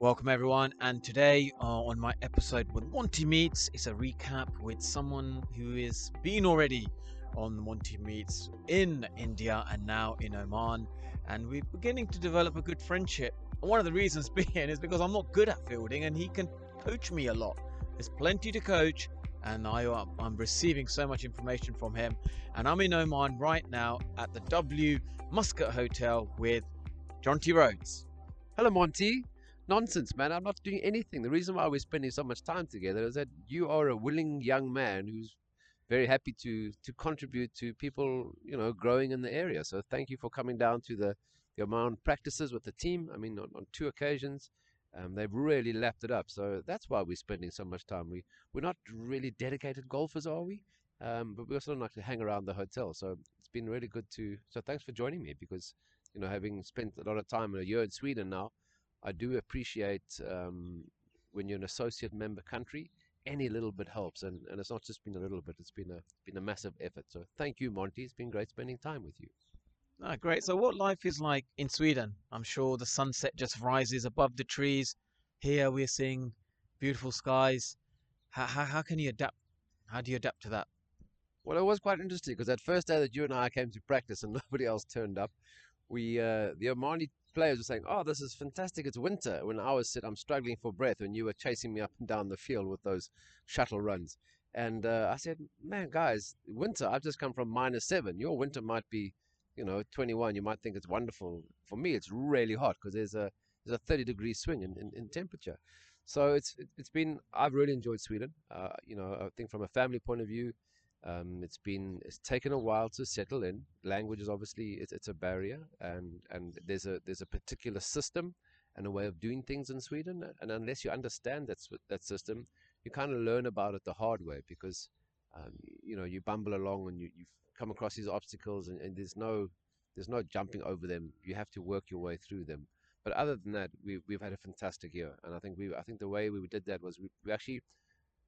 Welcome everyone, and today uh, on my episode with Monty Meets, it's a recap with someone who is been already on Monty Meets in India and now in Oman, and we're beginning to develop a good friendship. And one of the reasons being is because I'm not good at fielding, and he can coach me a lot. There's plenty to coach, and I, uh, I'm receiving so much information from him. And I'm in Oman right now at the W Muscat Hotel with Jonty Rhodes. Hello, Monty. Nonsense, man. I'm not doing anything. The reason why we're spending so much time together is that you are a willing young man who's very happy to to contribute to people, you know, growing in the area. So thank you for coming down to the, the Oman practices with the team. I mean, on, on two occasions, um, they've really lapped it up. So that's why we're spending so much time. We we're not really dedicated golfers, are we? Um, but we also don't like to hang around the hotel. So it's been really good to. So thanks for joining me because you know, having spent a lot of time in a year in Sweden now, I do appreciate um, when you're an associate member country, any little bit helps, and, and it's not just been a little bit; it's been a been a massive effort. So thank you, Monty. It's been great spending time with you. Ah, great. So, what life is like in Sweden? I'm sure the sunset just rises above the trees. Here we're seeing beautiful skies. How, how, how can you adapt? How do you adapt to that? Well, it was quite interesting because that first day that you and I came to practice and nobody else turned up, we uh, the Omani players were saying, "Oh, this is fantastic! It's winter." When I was said, "I'm struggling for breath," when you were chasing me up and down the field with those shuttle runs, and uh, I said, "Man, guys, winter! I've just come from minus seven. Your winter might be, you know, 21. You might think it's wonderful. For me, it's really hot because there's a there's a 30 degree swing in, in, in temperature." So it's it's been I've really enjoyed Sweden. Uh, you know, I think from a family point of view, um, it's been it's taken a while to settle in. Language is obviously it's, it's a barrier, and and there's a there's a particular system and a way of doing things in Sweden. And unless you understand that that system, you kind of learn about it the hard way because um, you know you bumble along and you you come across these obstacles, and, and there's no there's no jumping over them. You have to work your way through them. But other than that, we we've had a fantastic year, and I think we I think the way we did that was we, we actually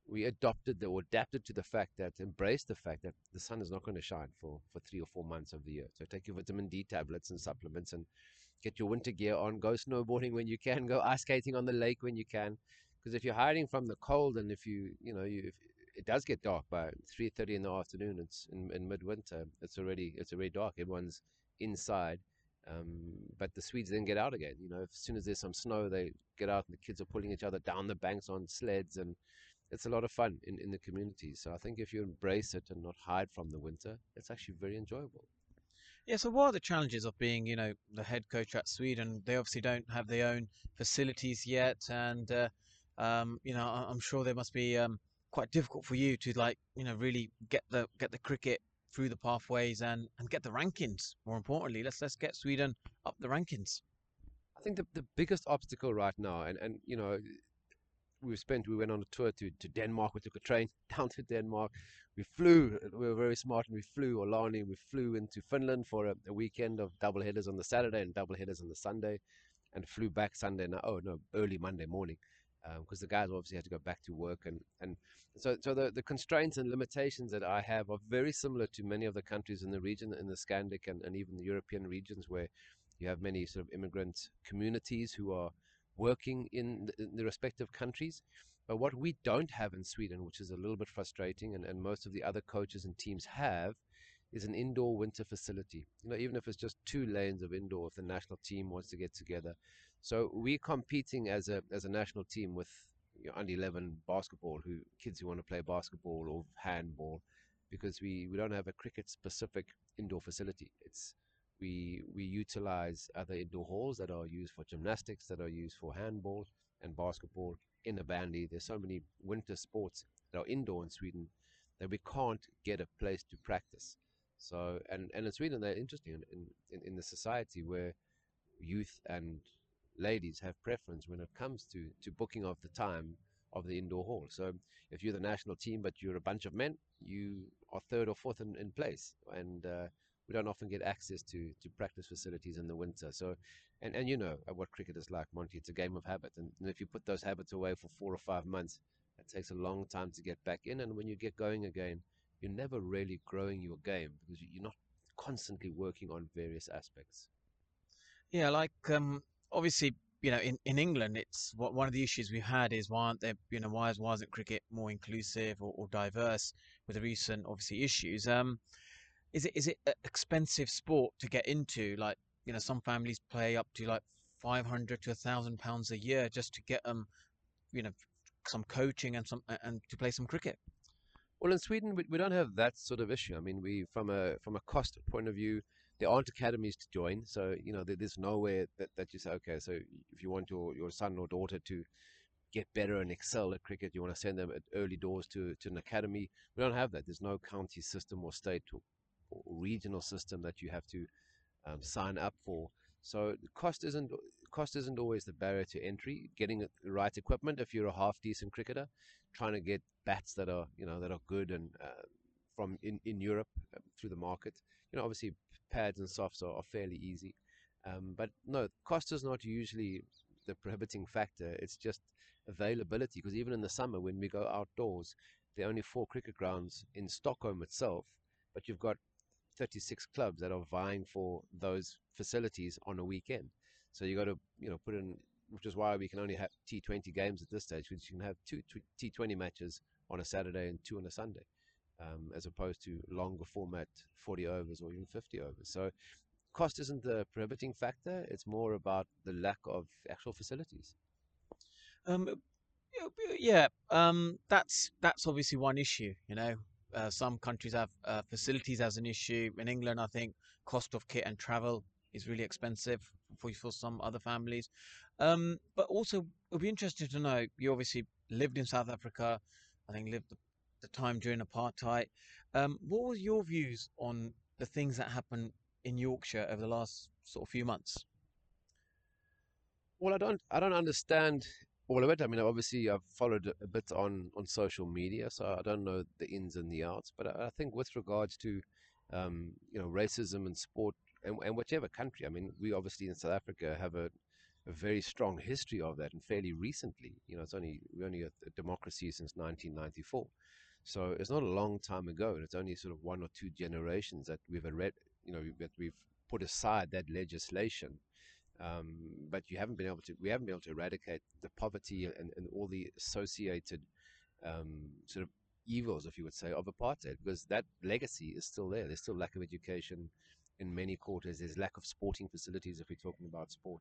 we adopted the, or adapted to the fact that embraced the fact that the sun is not going to shine for for three or four months of the year. So take your vitamin D tablets and supplements and get your winter gear on. Go snowboarding when you can. Go ice skating on the lake when you can. Because if you're hiding from the cold and if you you know you if it does get dark by three thirty in the afternoon. It's in, in midwinter. It's already it's already dark. Everyone's inside. Um, but the Swedes then get out again. You know, as soon as there's some snow, they get out and the kids are pulling each other down the banks on sleds and it's a lot of fun in, in the community. So I think if you embrace it and not hide from the winter, it's actually very enjoyable. Yeah, so what are the challenges of being, you know, the head coach at Sweden? They obviously don't have their own facilities yet, and uh, um, you know, I'm sure they must be um, quite difficult for you to like, you know, really get the get the cricket through the pathways and and get the rankings. More importantly, let's let's get Sweden up the rankings. I think the the biggest obstacle right now, and and you know, we spent we went on a tour to, to Denmark. We took a train down to Denmark. We flew. We were very smart, and we flew Aulani. We flew into Finland for a, a, weekend of double headers on the Saturday and double headers on the Sunday, and flew back Sunday. night. oh no, early Monday morning, because um, the guys obviously had to go back to work. And and so so the the constraints and limitations that I have are very similar to many of the countries in the region, in the Scandic and, and even the European regions, where you have many sort of immigrant communities who are working in the, in the respective countries. But what we don't have in Sweden, which is a little bit frustrating, and, and most of the other coaches and teams have, is an indoor winter facility. You know, even if it's just two lanes of indoor, if the national team wants to get together. So we're competing as a as a national team with you know, under 11 basketball, who kids who want to play basketball or handball, because we, we don't have a cricket specific indoor facility. It's we we utilize other indoor halls that are used for gymnastics, that are used for handball and basketball. In a bandy, there's so many winter sports that are indoor in Sweden that we can't get a place to practice. So, and, and in Sweden, they're interesting in, in, in the society where youth and ladies have preference when it comes to, to booking of the time of the indoor hall. So if you're the national team, but you're a bunch of men, you are third or fourth in, in place. And uh, we don't often get access to to practice facilities in the winter. So, and and you know what cricket is like, Monty. It's a game of habit, and, and if you put those habits away for four or five months, it takes a long time to get back in. And when you get going again, you're never really growing your game because you're not constantly working on various aspects. Yeah, like um, obviously you know, in, in England, it's what one of the issues we've had is why aren't there, you know, why is why isn't cricket more inclusive or, or diverse with the recent obviously issues? Um, is it is it an expensive sport to get into? Like, you know, some families pay up to like five hundred to a thousand pounds a year just to get them, you know, some coaching and some and to play some cricket. Well, in Sweden, we, we don't have that sort of issue. I mean, we from a from a cost point of view, there aren't academies to join, so you know there, there's nowhere that, that you say, okay, so if you want your, your son or daughter to get better and excel at cricket, you want to send them at early doors to, to an academy. We don't have that. There's no county system or state regional system that you have to um, sign up for. So cost isn't cost isn't always the barrier to entry. Getting the right equipment if you're a half decent cricketer, trying to get bats that are you know that are good and uh, from in, in Europe uh, through the market. You know, obviously pads and softs are, are fairly easy, um, but no, cost is not usually the prohibiting factor. It's just availability. Because even in the summer when we go outdoors, there are only four cricket grounds in Stockholm itself, but you've got 36 clubs that are vying for those facilities on a weekend. So you got to, you know, put in, which is why we can only have T20 games at this stage, which you can have two T20 matches on a Saturday and two on a Sunday, um, as opposed to longer format 40 overs or even 50 overs. So cost isn't the prohibiting factor; it's more about the lack of actual facilities. Um, yeah, um, that's that's obviously one issue. You know, uh, some countries have uh, facilities as an issue. In England, I think cost of kit and travel is really expensive for for some other families. Um, but also, it'd be interesting to know. You obviously lived in South Africa. I think lived the, the time during apartheid. Um, what were your views on the things that happened in Yorkshire over the last sort of few months? Well, I don't, I don't understand all of it. I mean, obviously, I've followed a bit on on social media, so I don't know the ins and the outs. But I, I think with regards to, um, you know, racism and sport and, and whichever country, I mean, we obviously in South Africa have a, a very strong history of that, and fairly recently, you know, it's only we're only a, a democracy since 1994. So it's not a long time ago, and it's only sort of one or two generations that we've read, you know, that we've put aside that legislation um, but you haven't been able to. We haven't been able to eradicate the poverty and, and all the associated um, sort of evils, if you would say, of apartheid, because that legacy is still there. There's still lack of education in many quarters. There's lack of sporting facilities, if we're talking about sport.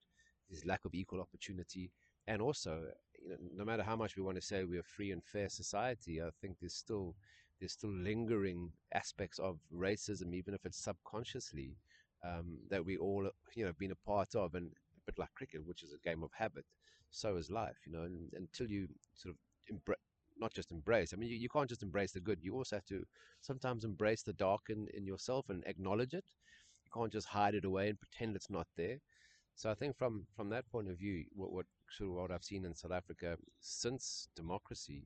There's lack of equal opportunity, and also, you know, no matter how much we want to say we're a free and fair society, I think there's still there's still lingering aspects of racism, even if it's subconsciously, um, that we all you know been a part of, and a bit like cricket, which is a game of habit, so is life. You know, and, until you sort of not just embrace. I mean, you, you can't just embrace the good. You also have to sometimes embrace the dark in, in yourself and acknowledge it. You can't just hide it away and pretend it's not there. So I think from from that point of view, what, what sort of what I've seen in South Africa since democracy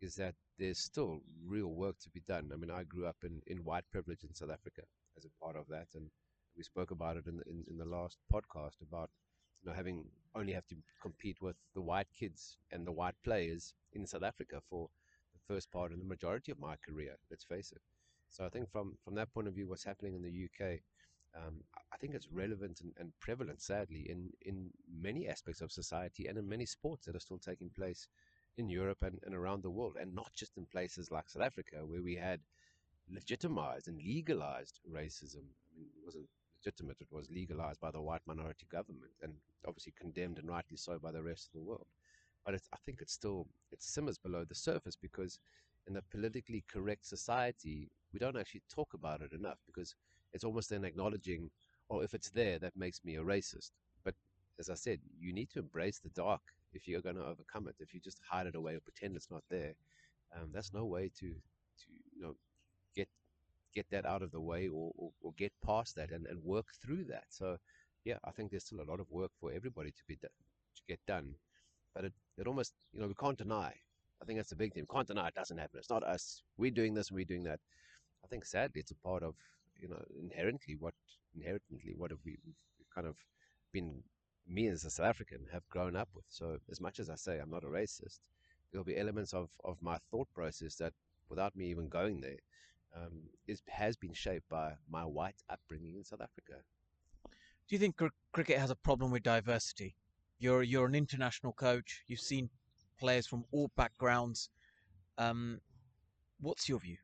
is that there's still real work to be done. I mean, I grew up in, in white privilege in South Africa as a part of that, and we spoke about it in the, in, in the last podcast about you know having only have to compete with the white kids and the white players in South Africa for the first part and the majority of my career. Let's face it. So I think from from that point of view, what's happening in the UK, um, I think it's relevant and, and, prevalent, sadly, in in many aspects of society and in many sports that are still taking place in Europe and, and around the world, and not just in places like South Africa where we had legitimized and legalized racism. I mean, it wasn't legitimate. It was legalized by the white minority government and obviously condemned and rightly so by the rest of the world. But I think it's still, it simmers below the surface because in a politically correct society, we don't actually talk about it enough because it's almost then acknowledging, oh, if it's there, that makes me a racist. But as I said, you need to embrace the dark if you're going to overcome it. If you just hide it away or pretend it's not there, um, that's no way to, to you know, get get that out of the way or, or, or get past that and, and work through that. So, yeah, I think there's still a lot of work for everybody to be to get done. But it, it almost, you know, we can't deny. I think that's the big thing. We can't deny it doesn't happen. It's not us. We're doing this and we're doing that. I think sadly it's a part of, you know, inherently what inherently what have we kind of been me as a South African have grown up with. So as much as I say I'm not a racist, there'll be elements of, of my thought process that without me even going there, um, is, has been shaped by my white upbringing in South Africa. Do you think cr- cricket has a problem with diversity? You're you're an international coach. You've seen players from all backgrounds. Um, what's your view?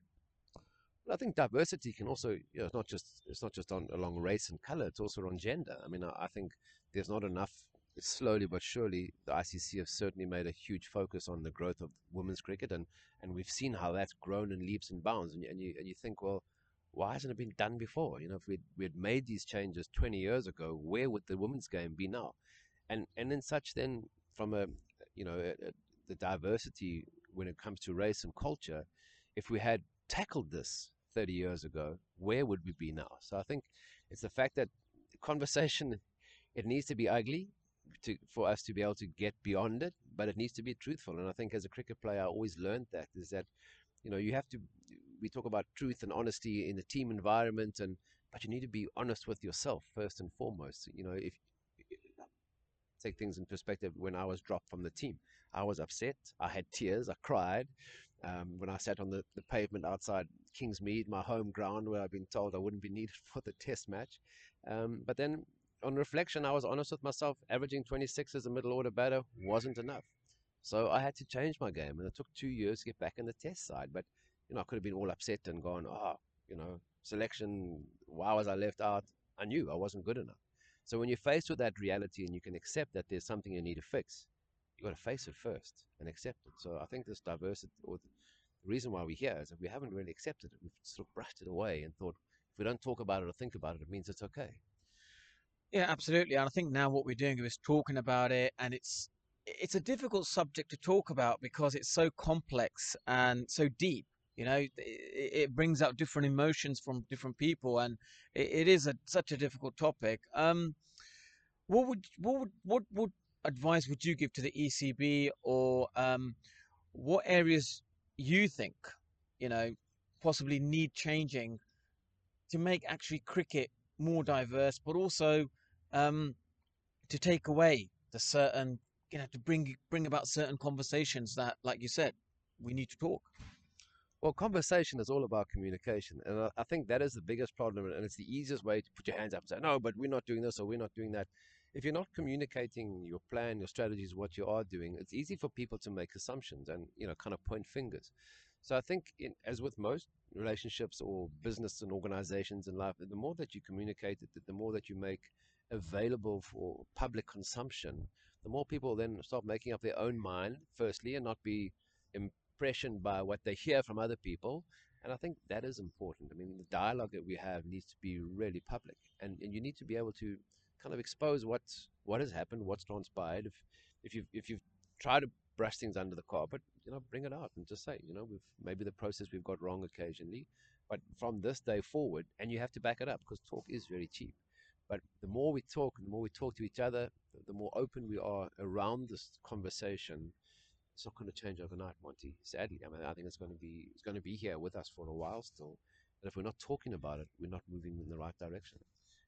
Well, I think diversity can also, you know, it's not just it's not just on along race and color; it's also on gender. I mean, I, I think there's not enough. Slowly but surely, the ICC have certainly made a huge focus on the growth of women's cricket, and, and we've seen how that's grown in leaps and bounds. And, and you and you think, well, why hasn't it been done before? You know, if we'd, we'd made these changes 20 years ago, where would the women's game be now? And and in such then, from a you know a, a, the diversity when it comes to race and culture, if we had tackled this 30 years ago, where would we be now? So I think it's the fact that conversation it needs to be ugly to, for us to be able to get beyond it, but it needs to be truthful. And I think as a cricket player, I always learned that is that, you know, you have to. We talk about truth and honesty in the team environment, and but you need to be honest with yourself first and foremost. You know, if take things in perspective, when I was dropped from the team, I was upset. I had tears. I cried. Um, when I sat on the, the pavement outside Kingsmead, my home ground, where I'd been told I wouldn't be needed for the test match. Um, but then on reflection, I was honest with myself. Averaging 26 as a middle order batter wasn't enough. So I had to change my game, and it took two years to get back in the test side. But you know, I could have been all upset and gone, "Oh, you know, selection. Why was I left out?" I knew I wasn't good enough. So when you're faced with that reality and you can accept that there's something you need to fix, you've got to face it first and accept it. So I think this diversity, or the reason why we're here, is that we haven't really accepted it. We've sort of brushed it away and thought if we don't talk about it or think about it, it means it's okay. Yeah, absolutely. And I think now what we're doing is talking about it, and it's it's a difficult subject to talk about because it's so complex and so deep. You know, it, it brings out different emotions from different people, and it, it is a, such a difficult topic. Um, what would what would what would advice would you give to the ECB, or um, what areas you think you know possibly need changing to make actually cricket more diverse, but also um, to take away the certain, you know, to bring bring about certain conversations that, like you said, we need to talk. Well, conversation is all about communication, and I, think that is the biggest problem, and it's the easiest way to put your hands up and say, "No, but we're not doing this or we're not doing that." If you're not communicating your plan, your strategies, what you are doing, it's easy for people to make assumptions and you know kind of point fingers. So I think, in, as with most relationships or business and organizations in life, the more that you communicate it, the more that you make available for public consumption, the more people then start making up their own mind, firstly, and not be impressioned by what they hear from other people. And I think that is important. I mean, the dialogue that we have needs to be really public, and, and you need to be able to kind of expose what's what has happened, what's transpired. If if you if you've tried to brush things under the carpet, you know, bring it out and just say, you know, we've maybe the process we've got wrong occasionally, but from this day forward, and you have to back it up because talk is very cheap. But the more we talk, the more we talk to each other, the more open we are around this conversation. It's not going to change overnight, Monty. Sadly, I mean, I think it's going to be it's going to be here with us for a while still. And if we're not talking about it, we're not moving in the right direction.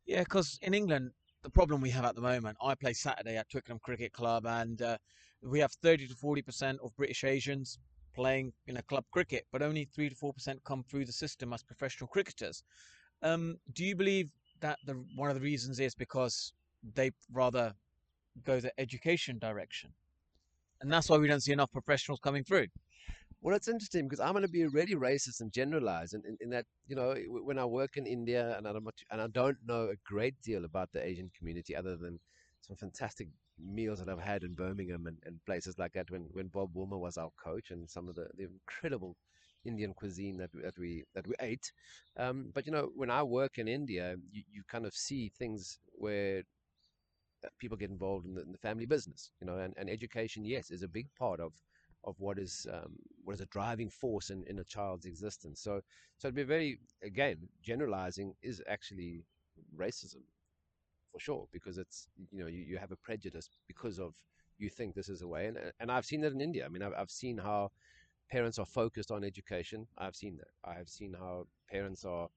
Yeah, because in England, the problem we have at the moment, I play Saturday at Twickenham Cricket Club, and uh, we have 30 to 40 percent of British Asians playing in a club cricket, but only three to four percent come through the system as professional cricketers. Um, do you believe that the one of the reasons is because they rather go the education direction, and that's why we don't see enough professionals coming through. Well, it's interesting because I'm going to be really racist and generalize, in, in, in, that you know when I work in India and I'm and I don't know a great deal about the Asian community other than some fantastic meals that I've had in Birmingham and, and places like that when, when Bob Woolmer was our coach and some of the, the incredible Indian cuisine that we, that we that we ate. Um, but you know, when I work in India, you, you kind of see things where uh, people get involved in the, in the, family business. You know, and, and education, yes, is a big part of of what is um, what is a driving force in, in a child's existence. So so to be very again generalizing is actually racism for sure because it's you know you, you have a prejudice because of you think this is a way and and I've seen that in India. I mean I've I've seen how parents are focused on education. I've seen that. I have seen how parents are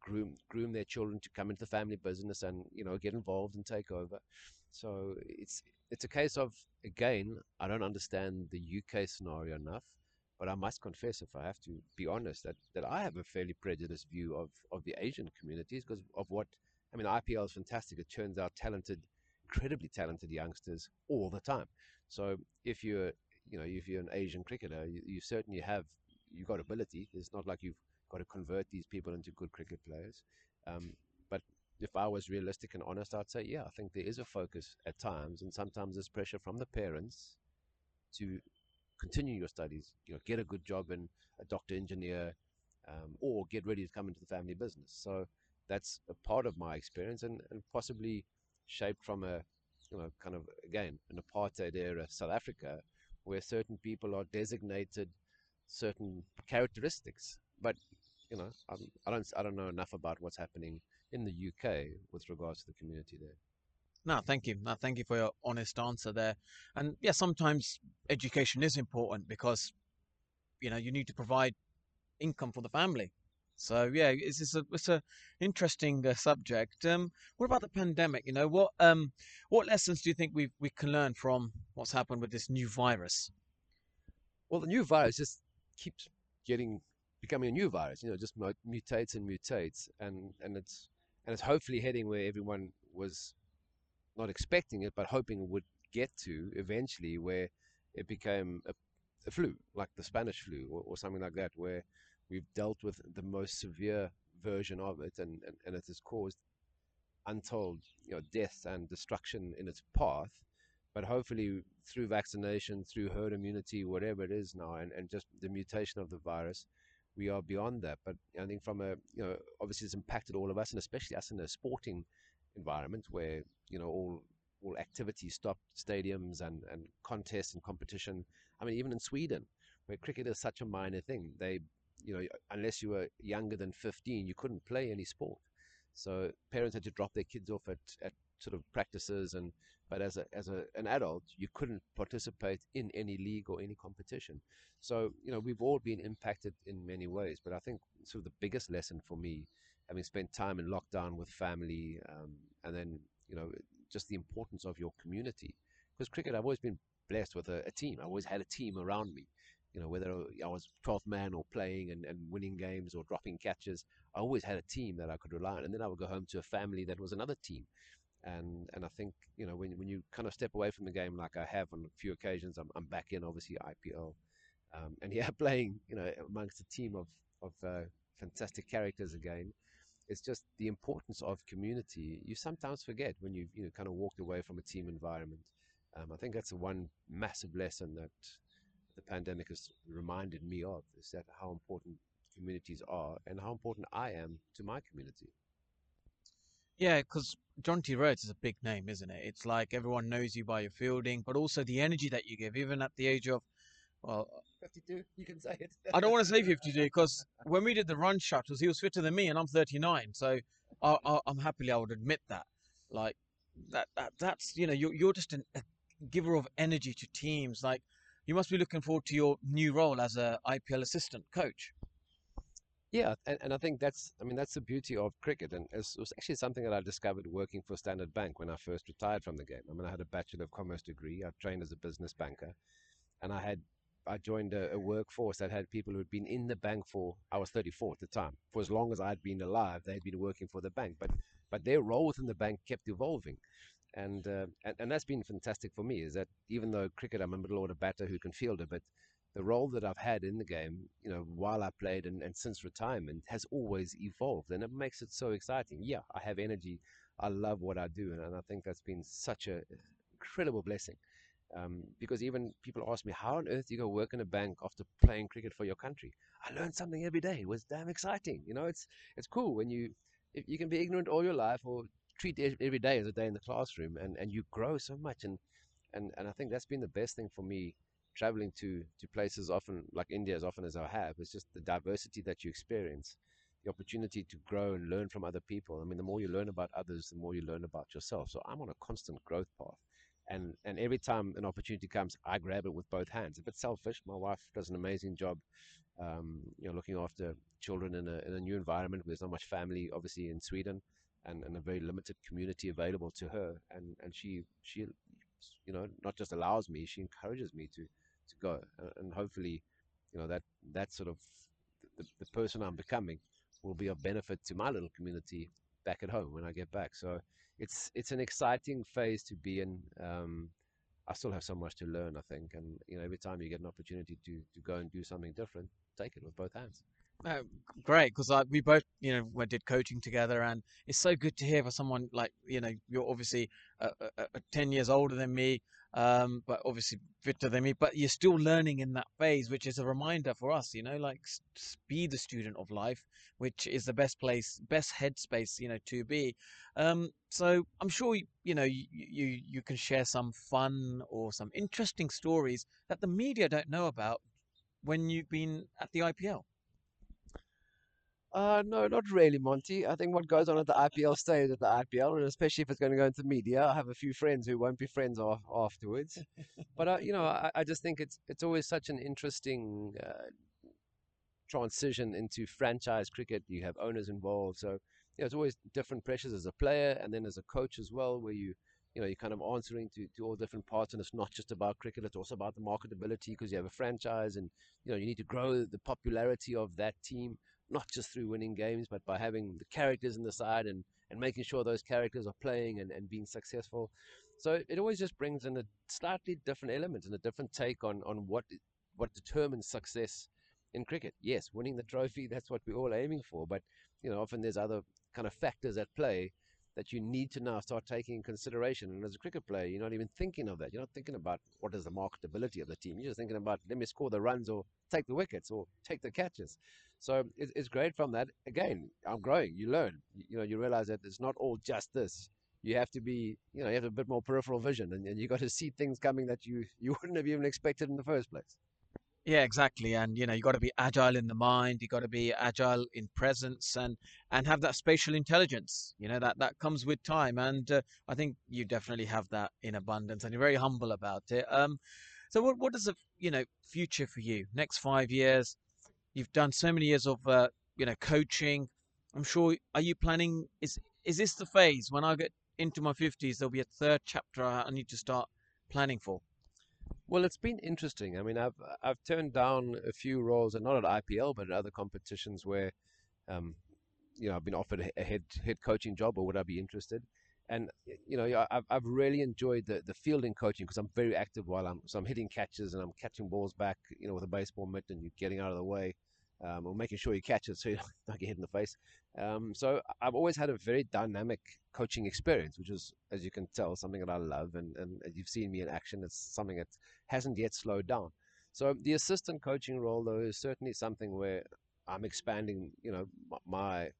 groom groom their children to come into the family business and you know get involved and take over. So it's it's a case of again I don't understand the UK scenario enough, but I must confess, if I have to be honest, that that I have a fairly prejudiced view of of the Asian communities because of what I mean. IPL is fantastic. It turns out talented incredibly talented youngsters all the time. So if you're, you know, if you're an Asian cricketer, you, you certainly have you've got ability. It's not like you've got to convert these people into good cricket players. Um, but if I was realistic and honest, I'd say, yeah, I think there is a focus at times, and sometimes there's pressure from the parents to continue your studies. You know, get a good job in a doctor, engineer, um, or get ready to come into the family business. So that's a part of my experience, and, and possibly shaped from a, you know, kind of again an apartheid era South Africa, where certain people are designated certain characteristics. But you know, I'm, I don't I don't know enough about what's happening in the UK with regards to the community there. No, thank you. No, thank you for your honest answer there. And yeah, sometimes education is important because you know you need to provide income for the family. So yeah, it's, it's a it's a interesting uh, subject. Um, what about the pandemic? You know, what um what lessons do you think we we can learn from what's happened with this new virus? Well, the new virus just keeps getting becoming a new virus. You know, just mutates and mutates, and and it's and it's hopefully heading where everyone was not expecting it, but hoping it would get to eventually, where it became a, a flu, like the Spanish flu or, or, something like that, where we've dealt with the most severe version of it, and, and, and it has caused untold you know death and destruction in its path. But hopefully, through vaccination, through herd immunity, whatever it is now, and, and just the mutation of the virus, we are beyond that. But I think from a you know obviously it's impacted all of us, and especially us in a sporting environment where you know all all activity stopped, stadiums and and contests and competition. I mean, even in Sweden, where cricket is such a minor thing, they you know unless you were younger than 15, you couldn't play any sport. So parents had to drop their kids off at, at sort of practices and but as a as a, an adult you couldn't participate in any league or any competition. So you know we've all been impacted in many ways but i think sort of the biggest lesson for me having spent time in lockdown with family um, and then you know just the importance of your community. Because cricket i've always been blessed with a, a team. I always had a team around me you know, whether I was 12th man or playing and, and winning games or dropping catches, I always had a team that I could rely on. And then I would go home to a family that was another team and and I think you know when when you kind of step away from the game like I have on a few occasions, I'm I'm back in obviously IPL, um, and yeah, playing you know amongst a team of of uh, fantastic characters again. It's just the importance of community. You sometimes forget when you you know kind of walked away from a team environment. Um, I think that's the one massive lesson that the pandemic has reminded me of is that how important communities are and how important I am to my community. Yeah, because Jonty Rhodes is a big name, isn't it? It's like everyone knows you by your fielding, but also the energy that you give, even at the age of, well, 52, you can say it. I don't want to say 52 because when we did the run shuttles, he was fitter than me, and I'm 39. So I, am happily, I would admit that. Like that, that that's you know, you're you're just an, a giver of energy to teams. Like you must be looking forward to your new role as a IPL assistant coach. Yeah, and, and I think that's, I mean, that's the beauty of cricket. And it was actually something that I discovered working for Standard Bank when I first retired from the game. I mean, I had a Bachelor of Commerce degree. I trained as a business banker. And I had, I joined a, a workforce that had people who had been in the bank for, I was 34 at the time, for as long as I'd been alive, they'd been working for the bank. But, but their role within the bank kept evolving. And, uh, and, and that's been fantastic for me is that even though cricket, I'm a middle order batter who can field a bit, the role that I've had in the game, you know, while I played and, and since retirement has always evolved and it makes it so exciting. Yeah, I have energy. I love what I do. And, and I think that's been such an incredible blessing. Um, because even people ask me, how on earth do you go work in a bank after playing cricket for your country? I learned something every day. It was damn exciting. You know, it's, it's cool when you, if you can be ignorant all your life or treat every day as a day in the classroom and, and you grow so much. And, and, and I think that's been the best thing for me traveling to to places often like India as often as I have, it's just the diversity that you experience, the opportunity to grow and learn from other people. I mean, the more you learn about others, the more you learn about yourself. So I'm on a constant growth path. And, and every time an opportunity comes, I grab it with both hands. A bit selfish. My wife does an amazing job, um, you know, looking after children in a, in a new environment. where There's not much family, obviously, in Sweden, and, and a very limited community available to her. And and she she, you know, not just allows me, she encourages me to to go, and hopefully, you know that that sort of the, the person I'm becoming will be of benefit to my little community back at home when I get back. So it's it's an exciting phase to be in. Um, I still have so much to learn, I think, and you know, every time you get an opportunity to to go and do something different, take it with both hands. Uh, great, because we both, you know, we did coaching together, and it's so good to hear for someone like, you know, you're obviously ten years older than me, um, but obviously fitter than me, but you're still learning in that phase, which is a reminder for us, you know, like be the student of life, which is the best place, best headspace, you know, to be. Um, so I'm sure you know you, you you can share some fun or some interesting stories that the media don't know about when you've been at the IPL. Uh, no, not really, Monty. I think what goes on at the IPL stays at the IPL, and especially if it's going to go into media, I have a few friends who won't be friends off, afterwards. but uh, you know, I, I, just think it's it's always such an interesting uh, transition into franchise cricket. You have owners involved, so you know, it's always different pressures as a player and then as a coach as well, where you you know you're kind of answering to, to all different parts, and it's not just about cricket; it's also about the marketability because you have a franchise, and you know you need to grow the popularity of that team not just through winning games, but by having the characters in the side and, and making sure those characters are playing and, and being successful. So it always just brings in a slightly different element and a different take on, on what what determines success in cricket. Yes, winning the trophy, that's what we're all aiming for. But, you know, often there's other kind of factors at play that you need to now start taking in consideration. And as a cricket player, you're not even thinking of that. You're not thinking about what is the marketability of the team. You're just thinking about let me score the runs or take the wickets or take the catches. So it's, it's great from that. Again, I'm growing. You learn. You, you know, you realize that it's not all just this. You have to be, you know, you have a bit more peripheral vision, and, and you got to see things coming that you you wouldn't have even expected in the first place. Yeah, exactly. And you know, you got to be agile in the mind. You got to be agile in presence, and and have that spatial intelligence. You know that that comes with time, and uh, I think you definitely have that in abundance, and you're very humble about it. Um, so what what does the you know future for you? Next five years, you've done so many years of uh, you know coaching. I'm sure. Are you planning? Is is this the phase when I get into my fifties? There'll be a third chapter I need to start planning for. Well, it's been interesting. I mean, I've I've turned down a few roles, and not at IPL, but at other competitions where, um, you know, I've been offered a head head coaching job, or would I be interested? And you know, I've I've really enjoyed the the fielding coaching because I'm very active while I'm so I'm hitting catches and I'm catching balls back, you know, with a baseball mitt and you're getting out of the way, um, or making sure you catch it so you don't get hit in the face. Um, so I've always had a very dynamic coaching experience, which is, as you can tell, something that I love, and, and you've seen me in action. It's something that hasn't yet slowed down. So the assistant coaching role, though, is certainly something where I'm expanding, you know, my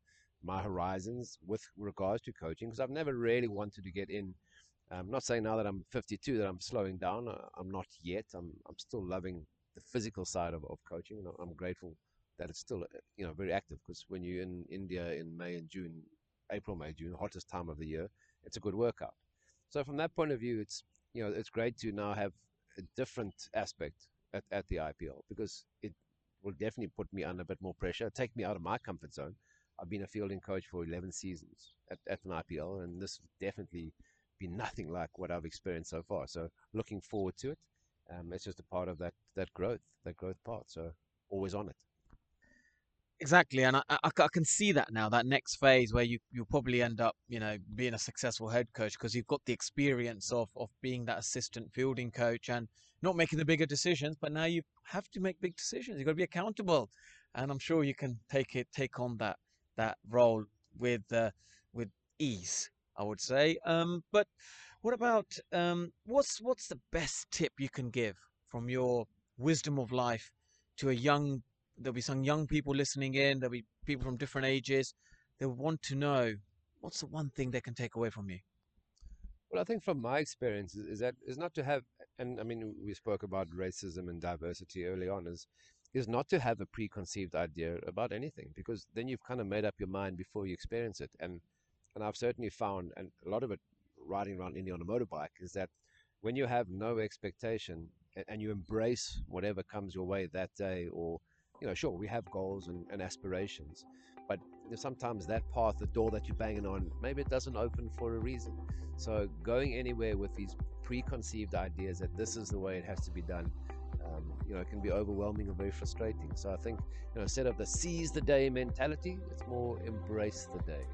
my horizons with regards to coaching because I've never really wanted to get in. I'm not saying now that I'm 52 that I'm slowing down. Uh, I'm not yet. I'm I'm still loving the physical side of, of coaching, I'm grateful that it's still uh, you know very active because when you're in India in May and June, April, May, June, hottest time of the year, it's a good workout. So from that point of view, it's you know it's great to now have a different aspect at, at the IPL because it will definitely put me under a bit more pressure, take me out of my comfort zone. I've been a fielding coach for 11 seasons at, at an IPL, and this definitely been nothing like what I've experienced so far. So looking forward to it. Um, it's just a part of that that growth, that growth part. So always on it. Exactly, and I, I, I, can see that now. That next phase where you you'll probably end up, you know, being a successful head coach because you've got the experience of of being that assistant fielding coach and not making the bigger decisions. But now you have to make big decisions. You've got to be accountable, and I'm sure you can take it take on that that role with uh, with ease. I would say. Um, but what about um, what's what's the best tip you can give from your wisdom of life to a young there'll be some young people listening in. There'll be people from different ages. They'll want to know what's the one thing they can take away from you. Well, I think from my experience is, is that is not to have, and I mean we spoke about racism and diversity early on, is is not to have a preconceived idea about anything because then you've kind of made up your mind before you experience it. And and I've certainly found, and a lot of it riding around India on a motorbike, is that when you have no expectation and, you embrace whatever comes your way that day or you know, sure, we have goals and, and aspirations, but sometimes that path, the door that you're banging on, maybe it doesn't open for a reason. So going anywhere with these preconceived ideas that this is the way it has to be done, um, you know, it can be overwhelming and very frustrating. So I think, you know, instead of the seize the day mentality, it's more embrace the day.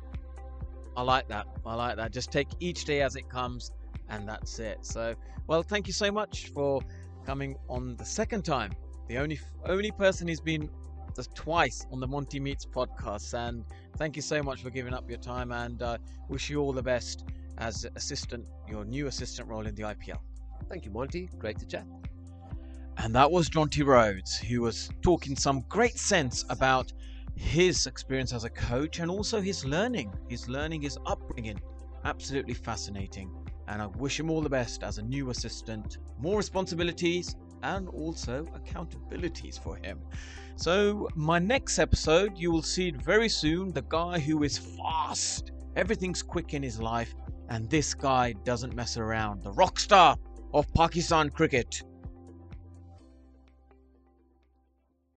I like that. I like that. Just take each day as it comes, and that's it. So, well, thank you so much for coming on the second time. The only only person who's been just twice on the Monty Meets podcast, and thank you so much for giving up your time. And uh, wish you all the best as assistant, your new assistant role in the IPL. Thank you, Monty. Great to chat. And that was Jonty Rhodes, who was talking some great sense about his experience as a coach and also his learning, his learning, his upbringing. Absolutely fascinating. And I wish him all the best as a new assistant, more responsibilities and also accountabilities for him. So, my next episode, you will see it very soon the guy who is fast. Everything's quick in his life, and this guy doesn't mess around. The rock star of Pakistan cricket.